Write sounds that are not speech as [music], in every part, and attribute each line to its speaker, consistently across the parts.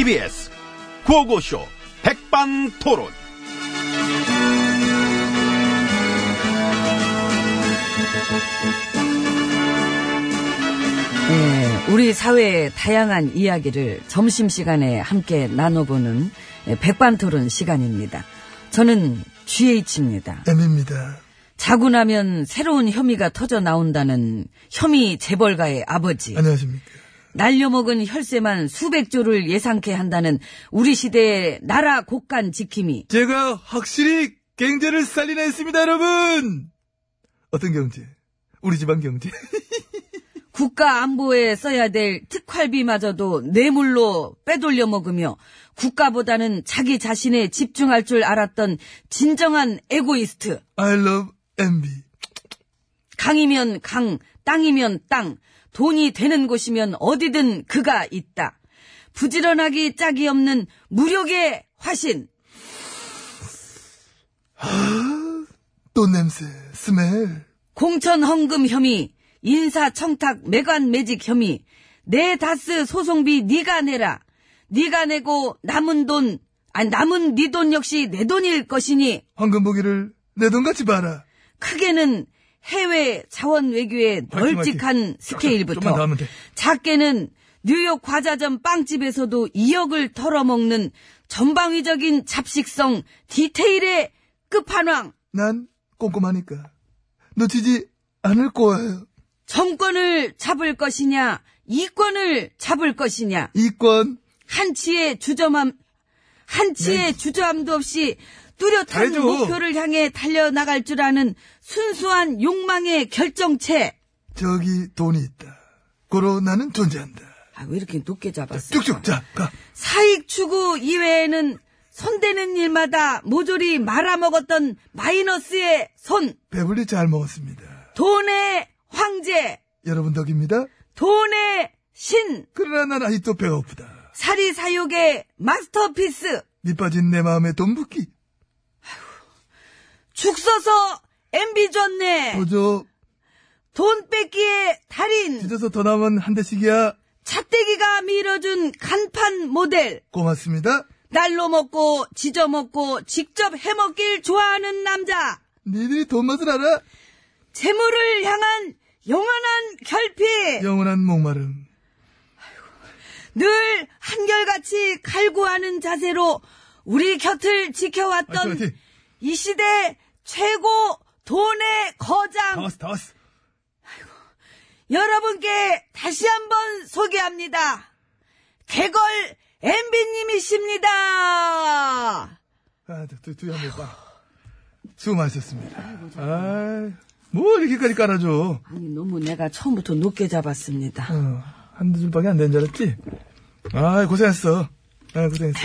Speaker 1: TBS 구호고쇼 백반토론.
Speaker 2: 예, 우리 사회의 다양한 이야기를 점심시간에 함께 나눠보는 예, 백반토론 시간입니다. 저는 GH입니다.
Speaker 3: M입니다.
Speaker 2: 자고 나면 새로운 혐의가 터져 나온다는 혐의 재벌가의 아버지.
Speaker 3: 안녕하십니까.
Speaker 2: 날려먹은 혈세만 수백 조를 예상케 한다는 우리 시대의 나라 곳간 지킴이.
Speaker 3: 제가 확실히 경제를 살리냈습니다, 여러분! 어떤 경제? 우리 집안 경제. [laughs]
Speaker 2: 국가 안보에 써야 될 특활비마저도 뇌물로 빼돌려 먹으며 국가보다는 자기 자신에 집중할 줄 알았던 진정한 에고이스트.
Speaker 3: I love MB.
Speaker 2: 강이면 강, 땅이면 땅, 돈이 되는 곳이면 어디든 그가 있다. 부지런하기 짝이 없는 무력의 화신.
Speaker 3: 돈 냄새, 스멜.
Speaker 2: 공천 헌금 혐의, 인사 청탁 매관 매직 혐의, 내 다스 소송비 네가 내라. 네가 내고 남은 돈, 아니 남은 네 돈 역시 내 돈일 것이니
Speaker 3: 황금 보기를 내 돈 같이 봐라.
Speaker 2: 크게는 해외 자원 외교의 널찍한
Speaker 3: 화이팅.
Speaker 2: 스케일부터. 작게는 뉴욕 과자점 빵집에서도 2억을 털어먹는 전방위적인 잡식성 디테일의 끝판왕
Speaker 3: 난 꼼꼼하니까. 놓치지 않을 거예요.
Speaker 2: 정권을 잡을 것이냐 이권을 잡을 것이냐
Speaker 3: 이권.
Speaker 2: 한치의 주저함 한치의 주저함도 없이 뚜렷한
Speaker 3: 네. 잘해줘.
Speaker 2: 목표를 향해 달려나갈 줄 아는 순수한 욕망의 결정체
Speaker 3: 저기 돈이 있다. 고로 나는 존재한다.
Speaker 2: 아, 왜 이렇게 높게 잡았어?
Speaker 3: 쭉쭉, 자, 가.
Speaker 2: 사익 추구 이외에는 손대는 일마다 모조리 말아먹었던 마이너스의 손,
Speaker 3: 배불리 잘 먹었습니다.
Speaker 2: 돈의 황제,
Speaker 3: 여러분 덕입니다.
Speaker 2: 돈의 신,
Speaker 3: 그러나 난 아직도 배가 고프다.
Speaker 2: 사리사욕의 마스터피스,
Speaker 3: 밑빠진 내 마음에 돈 붓기.
Speaker 2: 죽 써서 MB 줬네,
Speaker 3: 보조,
Speaker 2: 돈 뺏기의 달인,
Speaker 3: 찢어서 더 나면 한 대씩이야.
Speaker 2: 찻대기가 밀어준 간판 모델,
Speaker 3: 고맙습니다.
Speaker 2: 날로 먹고 지져 먹고 직접 해먹길 좋아하는 남자,
Speaker 3: 니들이 돈 맛을 알아?
Speaker 2: 재물을 향한 영원한 결핍,
Speaker 3: 영원한 목마름.
Speaker 2: 늘 한결같이 갈구하는 자세로 우리 곁을 지켜왔던
Speaker 3: 화이팅. 이
Speaker 2: 시대 최고 돈의
Speaker 3: 다
Speaker 2: 거장
Speaker 3: 왔어, 다 왔어.
Speaker 2: 여러분께 다시 한번 소개합니다. 개걸 MB님이십니다.
Speaker 3: 아, 두, 두, 한번 봐. 수고 많으셨습니다. 아, 뭐 이렇게까지 깔아줘.
Speaker 2: 아니 너무 내가 처음부터 높게 잡았습니다.
Speaker 3: 어, 한두 줄밖에 안 되는 줄 알았지? 아, 고생했어. 아, 고생했어.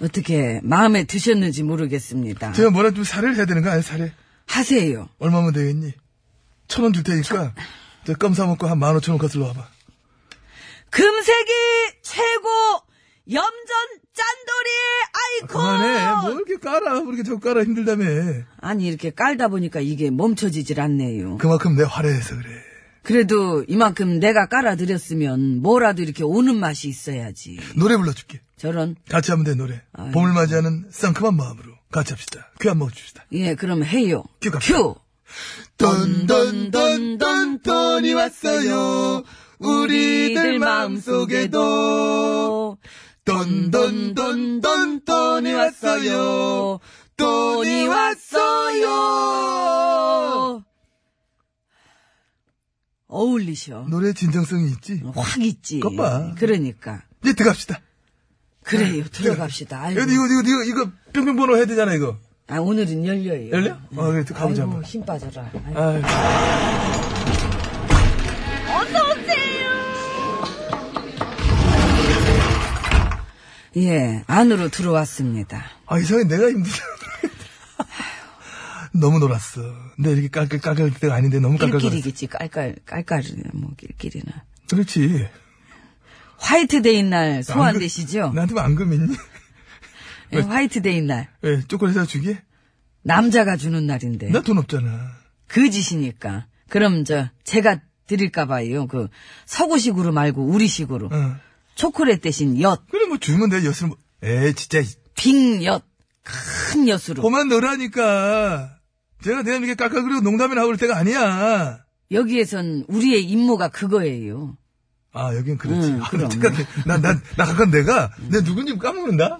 Speaker 2: 어떻게 마음에 드셨는지 모르겠습니다.
Speaker 3: 제가 뭐라 좀 사례를 해야 되는 거 아니야, 사례?
Speaker 2: 하세요.
Speaker 3: 얼마면 되겠니? 천 원 줄 테니까, 저 껌 사먹고 한 만 오천 원 거슬러 와봐.
Speaker 2: 금색이 최고 염전 짠돌이의 아이콘.
Speaker 3: 그만해. 뭐 이렇게 깔아. 뭐 이렇게 저 깔아 힘들다며.
Speaker 2: 아니 이렇게 깔다 보니까 이게 멈춰지질 않네요.
Speaker 3: 그만큼 내 화려해서 그래.
Speaker 2: 그래도 이만큼 내가 깔아드렸으면 뭐라도 이렇게 오는 맛이 있어야지.
Speaker 3: 노래 불러줄게.
Speaker 2: 저런
Speaker 3: 같이 하면 돼, 노래.
Speaker 2: 아이고.
Speaker 3: 봄을 맞이하는 상큼한 마음으로 같이 합시다. 귀한 먹어줍시다.
Speaker 2: 예 그럼 해요.
Speaker 3: 큐 갑시다.
Speaker 2: 큐.
Speaker 3: 돈돈돈돈 돈이 왔어요. 우리들 마음속에도 돈돈돈돈 돈이 왔어요. 돈이 왔어요.
Speaker 2: 어울리셔.
Speaker 3: 노래 진정성이 있지?
Speaker 2: 확 있지.
Speaker 3: 봐.
Speaker 2: 그러니까.
Speaker 3: 이제 들어갑시다.
Speaker 2: 그래요. 들어갑시다. 아이고.
Speaker 3: 이거, 이거, 이거, 이거, 이거, 뿅뿅 번호 해야 되잖아, 이거.
Speaker 2: 아, 오늘은 열려요.
Speaker 3: 열려? 어, 그래, 가보자,
Speaker 2: 아이고,
Speaker 3: 한번.
Speaker 2: 힘 빠져라. 아이고.
Speaker 3: 아유.
Speaker 2: 예, 안으로 들어왔습니다.
Speaker 3: 아, 이상해, 내가 힘들어. 너무 놀았어. 근데 이렇게 깔깔, 깔깔 때가 아닌데 너무 깔깔.
Speaker 2: 낄낄이겠지. 깔깔, 깔깔이나 뭐 낄낄이나.
Speaker 3: 그렇지.
Speaker 2: 화이트데이 날 소환
Speaker 3: 안
Speaker 2: 되시죠?
Speaker 3: 나한테 뭐 앙금 있니?
Speaker 2: 예, 화이트데이 날.
Speaker 3: 왜, 초콜릿 사 주게?
Speaker 2: 남자가 주는 날인데.
Speaker 3: 나 돈 없잖아.
Speaker 2: 거지니까. 그럼 저, 제가 드릴까 봐요. 그, 서구식으로 말고 우리식으로.
Speaker 3: 어.
Speaker 2: 초콜릿 대신 엿,
Speaker 3: 그래, 뭐 주면 돼, 엿을 뭐. 에이, 진짜.
Speaker 2: 빅엿, 큰 엿으로.
Speaker 3: 그만 넣으라니까. 제가 이렇게 깔깔거리고 농담이나 하고 그럴 때가 아니야.
Speaker 2: 여기에선 우리의 임무가 그거예요.
Speaker 3: 아, 여긴 그렇지.
Speaker 2: 음,
Speaker 3: 아,
Speaker 2: 그럼.
Speaker 3: 잠깐, 나 가끔 내가, 내 누군지 까먹는다?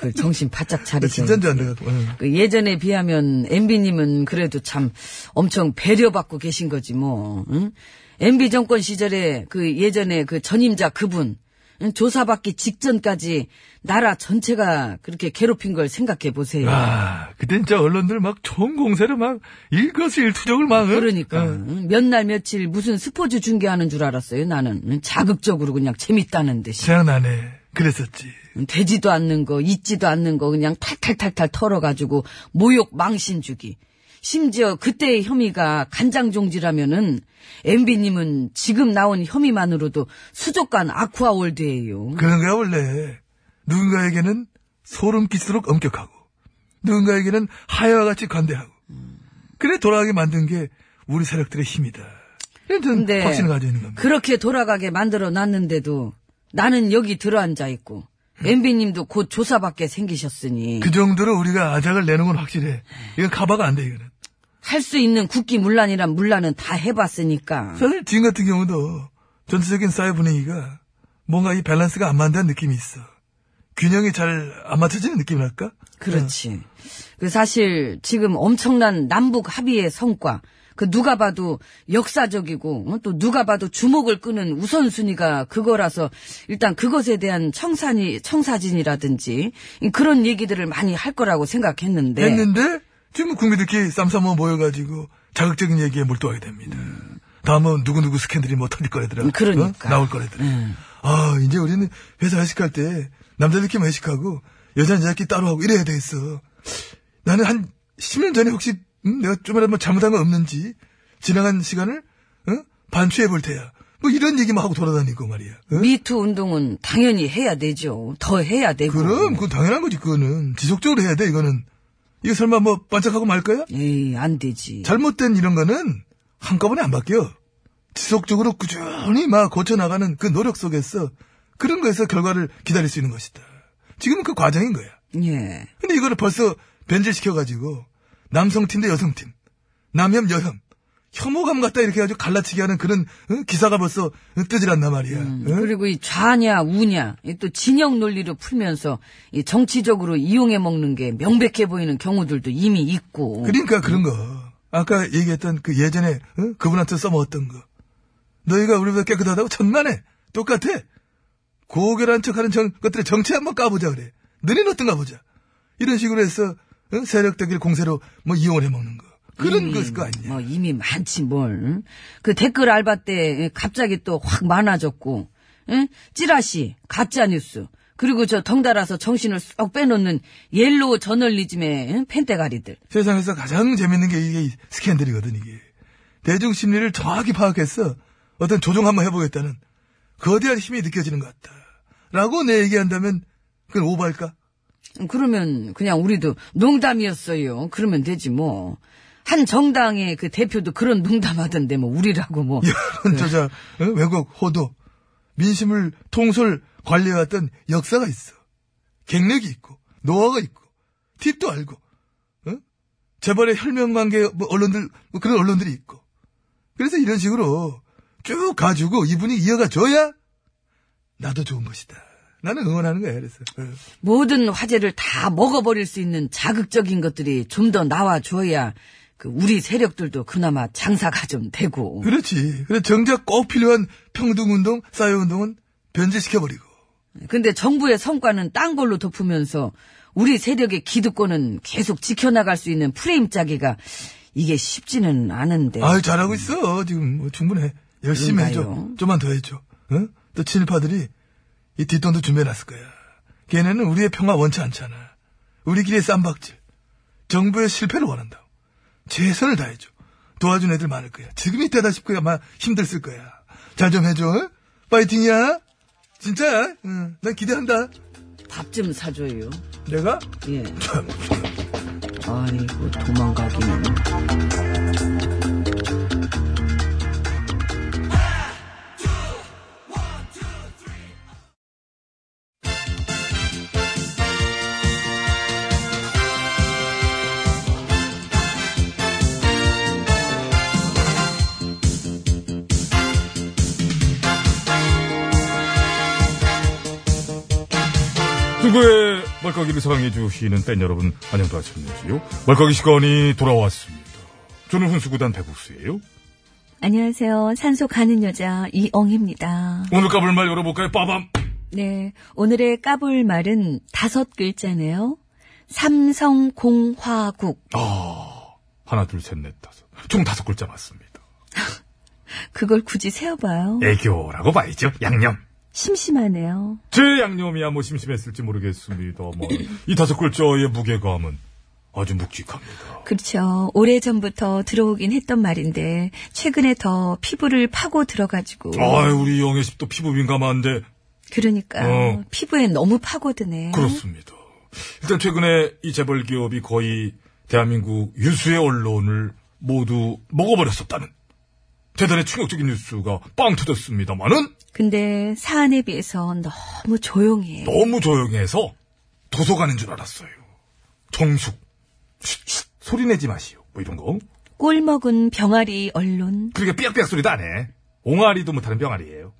Speaker 2: 그 정신 바짝
Speaker 3: 나
Speaker 2: 차리세요.
Speaker 3: 진짜인 줄 안 돼 갖고. 응.
Speaker 2: 그 예전에 비하면 MB님은 그래도 참 엄청 배려받고 계신 거지 뭐. 응? MB 정권 시절에 그 예전에 그 전임자 그분 응? 조사받기 직전까지 나라 전체가 그렇게 괴롭힌 걸 생각해 보세요.
Speaker 3: 아, 그땐 진짜 언론들 막 좋은 공세를 막 일거수일투족을 막. 응?
Speaker 2: 그러니까
Speaker 3: 응.
Speaker 2: 몇날 며칠 무슨 스포츠 중계하는 줄 알았어요. 나는 응? 자극적으로 그냥 재밌다는 듯이
Speaker 3: 생각나네. 그랬었지.
Speaker 2: 되지도 않는 거 있지도 않는 거 그냥 탈탈탈탈 털어가지고 모욕 망신 주기. 심지어 그때의 혐의가 간장종지라면은 MB님은 지금 나온 혐의만으로도 수족관 아쿠아월드예요.
Speaker 3: 그런 거야, 원래. 누군가에게는 소름 끼치도록 엄격하고, 누군가에게는 하야와 같이 관대하고. 그래 돌아가게 만든 게 우리 세력들의 힘이다.
Speaker 2: 근데
Speaker 3: 확신을 가지고 있는 겁니다.
Speaker 2: 그렇게 돌아가게 만들어 놨는데도 나는 여기 들어앉아 있고 MB님도 곧 조사받게 생기셨으니
Speaker 3: 그 정도로 우리가 아작을 내는 건 확실해. 이건 가봐가 안 돼, 이거는.
Speaker 2: 할 수 있는 국기 문란이란 문란은 다 해봤으니까.
Speaker 3: 사실 지금 같은 경우도 전체적인 사회 분위기가 뭔가 이 밸런스가 안 맞는 느낌이 있어. 균형이 잘 안 맞춰지는 느낌이랄까?
Speaker 2: 그렇지. 그 사실 지금 엄청난 남북 합의의 성과, 그 누가 봐도 역사적이고 어? 또 누가 봐도 주목을 끄는 우선순위가 그거라서 일단 그것에 대한 청산이 청사진이라든지 그런 얘기들을 많이 할 거라고 생각했는데
Speaker 3: 했는데 지금 국민들끼리 쌈싸모 모여가지고 자극적인 얘기에 몰두하게 됩니다. 다음은 누구누구 스캔들이 뭐 터질 거래더라.
Speaker 2: 그러니까.
Speaker 3: 어? 나올 거래더라. 아, 이제 우리는 회사 회식할 때 남자들끼리 회식하고 여자 여자끼리 따로 하고 이래야 되겠어. 나는 한 10년 전에 혹시 음, 내가 좀이라도 뭐 잘못한 거 없는지 지나간 시간을 어? 반추해 볼 테야. 뭐 이런 얘기만 하고 돌아다니고 말이야. 어?
Speaker 2: 미투 운동은 당연히 해야 되죠. 더 해야 되고.
Speaker 3: 그럼 그건 당연한 거지 그거는 지속적으로 해야 돼 이거는. 이거 설마 뭐 반짝하고 말 거야?
Speaker 2: 에이 안 되지.
Speaker 3: 잘못된 이런 거는 한꺼번에 안 바뀌어. 지속적으로 꾸준히 막 고쳐나가는 그 노력 속에서 그런 거에서 결과를 기다릴 수 있는 것이다. 지금은 그 과정인 거야.
Speaker 2: 예.
Speaker 3: 근데 이거를 벌써 변질시켜가지고 남성팀 대 여성팀, 남혐 여혐, 혐오감 같다 이렇게 해가지고 갈라치기 하는 그런 어? 기사가 벌써 어, 뜨질 않나 말이야. 어?
Speaker 2: 그리고 이 좌냐 우냐 이또 진영 논리로 풀면서 이 정치적으로 이용해 먹는 게 명백해 보이는 경우들도 이미 있고.
Speaker 3: 그러니까 그런 거. 아까 얘기했던 그 예전에 어? 그분한테 써먹었던 거. 너희가 우리보다 깨끗하다고 천만에 똑같아. 고결한 척하는 정, 것들의 정치 한번 까보자 그래. 너희는 어떤가 보자. 이런 식으로 해서 어? 세력들끼리 공세로 뭐 이용을 해먹는 거. 그런 것일 거 아니냐.
Speaker 2: 뭐 이미 많지 뭘. 응? 그 댓글 알바 때 갑자기 또 확 많아졌고. 응? 찌라시, 가짜 뉴스. 그리고 저 덩달아서 정신을 쏙 빼놓는 옐로우 저널리즘의 응? 펜대가리들.
Speaker 3: 세상에서 가장 재밌는 게 이게 이 스캔들이거든 이게. 대중 심리를 정확히 파악해서 어떤 조종 한번 해보겠다는 거대한 힘이 느껴지는 것 같다. 라고 내 얘기한다면 그건 오버할까?
Speaker 2: 그러면 그냥 우리도 농담이었어요. 그러면 되지 뭐. 한 정당의 그 대표도 그런 농담하던데 뭐 우리라고 뭐. [laughs]
Speaker 3: 여론 조작, 어? 왜곡, 호도, 민심을 통솔 관리해왔던 역사가 있어. 갱력이 있고, 노하가 있고, 팁도 알고, 어? 재벌의 혈명관계 뭐 언론들, 뭐 그런 언론들이 있고. 그래서 이런 식으로 쭉 가지고 이분이 이어가 줘야 나도 좋은 것이다. 나는 응원하는 거야, 그래서. 어.
Speaker 2: 모든 화제를 다 먹어버릴 수 있는 자극적인 것들이 좀 더 나와줘야 그 우리 세력들도 그나마 장사가 좀 되고.
Speaker 3: 그렇지. 그래 정작 꼭 필요한 평등운동, 사회운동은 변질시켜버리고.
Speaker 2: 근데 정부의 성과는 딴 걸로 덮으면서 우리 세력의 기득권은 계속 지켜나갈 수 있는 프레임 짜기가 이게 쉽지는 않은데.
Speaker 3: 아유, 잘하고 있어. 지금 뭐 충분해. 열심히
Speaker 2: 네. 그런가요?
Speaker 3: 해줘. 좀만 더 해줘. 어? 또 친일파들이 이 뒷돈도 준비해놨을 거야. 걔네는 우리의 평화 원치 않잖아. 우리끼리의 쌈박질. 정부의 실패를 원한다고. 최선을 다해줘. 도와준 애들 많을 거야. 지금이 때다 싶고 아마 힘들었을 거야. 잘 좀 해줘. 어? 파이팅이야. 진짜야. 응. 난 기대한다.
Speaker 2: 밥 좀 사줘요.
Speaker 3: 내가?
Speaker 2: 예.
Speaker 3: 참.
Speaker 2: 아이고 도망가기는.
Speaker 4: 말까기를 사랑해주시는 팬 여러분, 안녕도 하셨는지요? 말까기 시간이 돌아왔습니다. 저는 훈수구단 배국수예요.
Speaker 2: 안녕하세요. 산소 가는 여자 이엉입니다.
Speaker 4: 오늘 까불 말 열어볼까요? 빠밤!
Speaker 2: 네, 오늘의 까불 말은 다섯 글자네요. 삼성공화국.
Speaker 4: 아, 하나, 둘, 셋, 넷, 다섯. 총 다섯 글자 맞습니다. [laughs]
Speaker 2: 그걸 굳이 세어봐요.
Speaker 4: 애교라고 봐야죠, 양념.
Speaker 2: 심심하네요.
Speaker 4: 제 양념이야 뭐 심심했을지 모르겠습니다. 뭐, [clears throat] 이 다섯 글자의 무게감은 아주 묵직합니다.
Speaker 2: 그렇죠. 오래 전부터 들어오긴 했던 말인데 최근에 더 피부를 파고 들어가지고
Speaker 4: 아 우리 영애 씨또 피부 민감한데,
Speaker 2: 그러니까
Speaker 4: 어.
Speaker 2: 피부에 너무 파고드네.
Speaker 4: 그렇습니다. 일단 최근에 이 재벌 기업이 거의 대한민국 유수의 언론을 모두 먹어버렸었다는 대단히 충격적인 뉴스가 빵 터졌습니다만은
Speaker 2: 근데 사안에 비해서 너무 조용해.
Speaker 4: 너무 조용해서 도서관인 줄 알았어요. 정숙. 쉿, 쉿, 소리 내지 마시오. 뭐 이런 거.
Speaker 2: 꼴 먹은 병아리 언론
Speaker 4: 그러니까 삐약삐약 소리도 안 해. 옹알이도 못하는 병아리예요.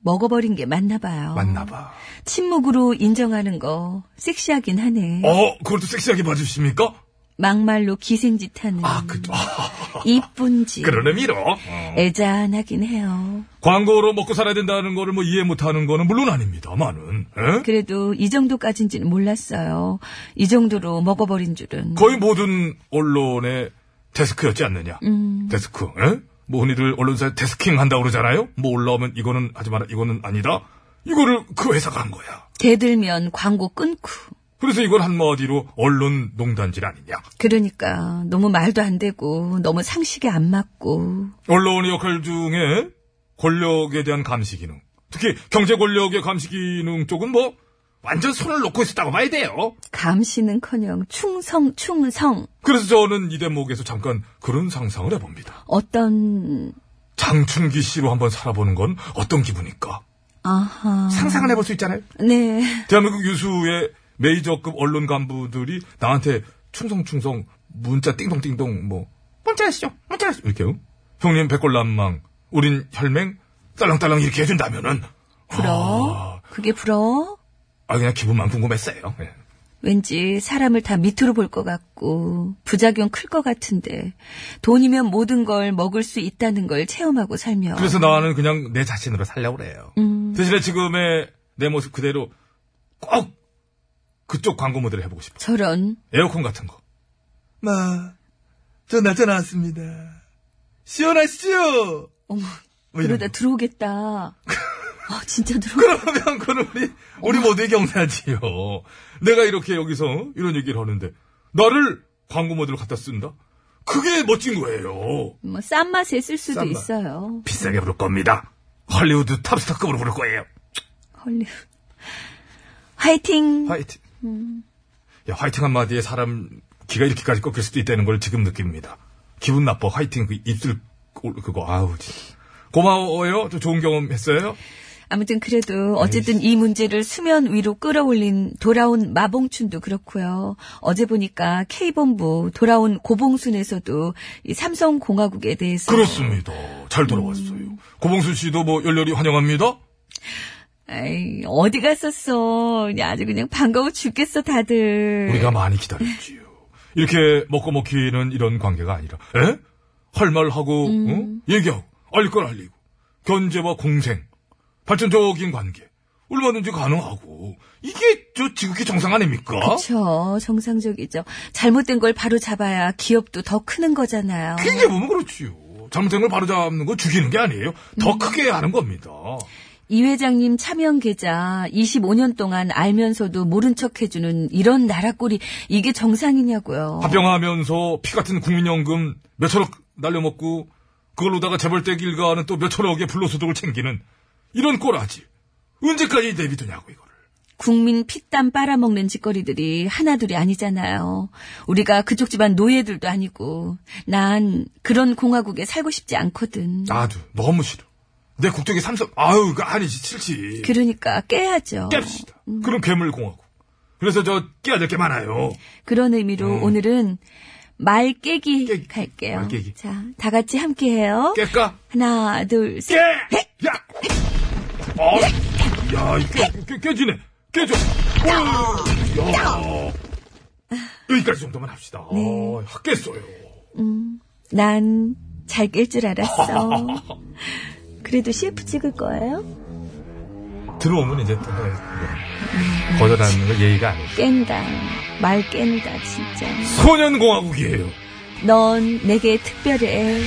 Speaker 2: 먹어버린 게 맞나 봐요.
Speaker 4: 맞나 봐.
Speaker 2: 침묵으로 인정하는 거 섹시하긴 하네.
Speaker 4: 어, 그걸 또 섹시하게 봐주십니까?
Speaker 2: 막말로 기생짓 하는
Speaker 4: 아, 그, 아,
Speaker 2: 이쁜 짓.
Speaker 4: 그런 의미로. 어.
Speaker 2: 애잔하긴 해요.
Speaker 4: 광고로 먹고 살아야 된다는 거를 뭐 이해 못하는 거는 물론 아닙니다만은. 에?
Speaker 2: 그래도 이 정도까지인지는 몰랐어요. 이 정도로 먹어버린 줄은.
Speaker 4: 거의 모든 언론의 데스크였지 않느냐.
Speaker 2: 음.
Speaker 4: 데스크. 에? 뭐 흔히들 언론사에 데스킹 한다고 그러잖아요. 뭐 올라오면 이거는 하지 마라, 이거는 아니다. 이거를 그 회사가 한 거야.
Speaker 2: 대들면 광고 끊고.
Speaker 4: 그래서 이건 한마디로 언론 농단질 아니냐.
Speaker 2: 그러니까 너무 말도 안 되고 너무 상식에 안 맞고
Speaker 4: 언론의 역할 중에 권력에 대한 감시 기능. 특히 경제 권력의 감시 기능 쪽은 뭐 완전 손을 놓고 있었다고 봐야 돼요.
Speaker 2: 감시는커녕 충성 충성
Speaker 4: 그래서 저는 이 대목에서 잠깐 그런 상상을 해봅니다.
Speaker 2: 어떤
Speaker 4: 장춘기 씨로 한번 살아보는 건 어떤 기분일까?
Speaker 2: 아하
Speaker 4: 상상을 해볼 수 있잖아요.
Speaker 2: 네
Speaker 4: 대한민국 유수의 메이저급 언론 간부들이 나한테 충성충성 문자 띵동띵동 뭐 문자 하시죠 문자 하시죠 이렇게 요. 형님 백골남망 우린 혈맹 딸랑딸랑 이렇게 해준다면은
Speaker 2: 불어 그게 불어
Speaker 4: 아 그냥 기분만 궁금했어요. 예.
Speaker 2: 왠지 사람을 다 밑으로 볼 것 같고 부작용 클 것 같은데 돈이면 모든 걸 먹을 수 있다는 걸 체험하고 살며
Speaker 4: 그래서 나는 그냥 내 자신으로 살려고 그래요.
Speaker 2: 음.
Speaker 4: 대신에 지금의 내 모습 그대로 꼭 그쪽 광고 모델을 해보고 싶어.
Speaker 2: 저런
Speaker 4: 에어컨 같은 거.
Speaker 3: 마, 저 날짜 나왔습니다. 시원하시죠?
Speaker 2: 어머
Speaker 3: 뭐 이런
Speaker 2: 그러다
Speaker 3: 거.
Speaker 2: 들어오겠다 [laughs] 아 진짜 들어
Speaker 4: 그러면 그건 우리 우리 모두의 경사지요. 내가 이렇게 여기서 이런 얘기를 하는데 나를 광고 모델로 갖다 쓴다. 그게 멋진 거예요.
Speaker 2: 뭐 싼 맛에 쓸 수도
Speaker 4: 싼 맛.
Speaker 2: 있어요
Speaker 4: 비싸게 부를 겁니다. 헐리우드 탑스타급으로 부를 거예요.
Speaker 2: 헐리우드 화이팅
Speaker 4: 화이팅. 야, 화이팅 한마디에 사람 기가 이렇게까지 꺾일 수도 있다는 걸 지금 느낍니다. 기분 나빠. 화이팅 그 입술 꼴- 그거 아우 진짜. 고마워요. 저 좋은 경험 했어요.
Speaker 2: 아무튼 그래도 어쨌든 이 문제를 수면 위로 끌어올린 돌아온 마봉춘도 그렇고요. 어제 보니까 K본부 돌아온 고봉순에서도 이 삼성공화국에 대해서
Speaker 4: 그렇습니다. 잘 돌아왔어요. 고봉순 씨도 뭐 열렬히 환영합니다.
Speaker 2: 아이, 어디 갔었어. 아주 그냥 반가워 죽겠어 다들.
Speaker 4: 우리가 많이 기다렸지요. 이렇게 먹고 먹히는 이런 관계가 아니라, 에? 할 말 하고, 어? 얘기하고, 알릴 걸 알리고, 견제와 공생, 발전적인 관계, 얼마든지 가능하고, 이게 저 지극히 정상 아닙니까?
Speaker 2: 그렇죠. 정상적이죠. 잘못된 걸 바로 잡아야 기업도 더 크는 거잖아요.
Speaker 4: 크게 보면 그렇지요. 잘못된 걸 바로 잡는 건 죽이는 게 아니에요. 더 크게 하는 겁니다.
Speaker 2: 이 회장님 차명 계좌 25년 동안 알면서도 모른 척 해주는 이런 나라 꼴이 이게 정상이냐고요.
Speaker 4: 합병하면서 피 같은 국민연금 몇천억 날려먹고 그걸로다가 재벌떼 길가는 또 몇천억의 불로소득을 챙기는 이런 꼴하지. 언제까지 내비두냐고 이거를.
Speaker 2: 국민 피땀 빨아먹는 짓거리들이 하나둘이 아니잖아요. 우리가 그쪽 집안 노예들도 아니고 난 그런 공화국에 살고 싶지 않거든.
Speaker 4: 나도 너무 싫어. 내 국적이 삼성 아유 그 아니지 싫지.
Speaker 2: 그러니까 깨야죠.
Speaker 4: 깹시다. 그럼 괴물 공화국. 그래서 저 깨야 될 게 많아요.
Speaker 2: 그런 의미로 오늘은 말 깨기
Speaker 4: 깨기.
Speaker 2: 갈게요.
Speaker 4: 말 깨기.
Speaker 2: 자, 다 같이 함께 해요.
Speaker 4: 깰까?
Speaker 2: 하나, 둘,
Speaker 4: 깨!
Speaker 2: 셋.
Speaker 4: 야! 어, 야, 이 깨, 깨, 깨지네. 깨져. 여기까지 정도만 합시다.
Speaker 2: 네.
Speaker 4: 아, 학겠어요.
Speaker 2: 난잘 깰 줄 알았어. [laughs] 그래도 CF 찍을 거예요?
Speaker 4: 들어오면 이제 또 거절하는 건 예의가 아니에요.
Speaker 2: 깬다. 말 깬다, 진짜.
Speaker 4: 소년공화국이에요.
Speaker 2: 넌 내게 특별해.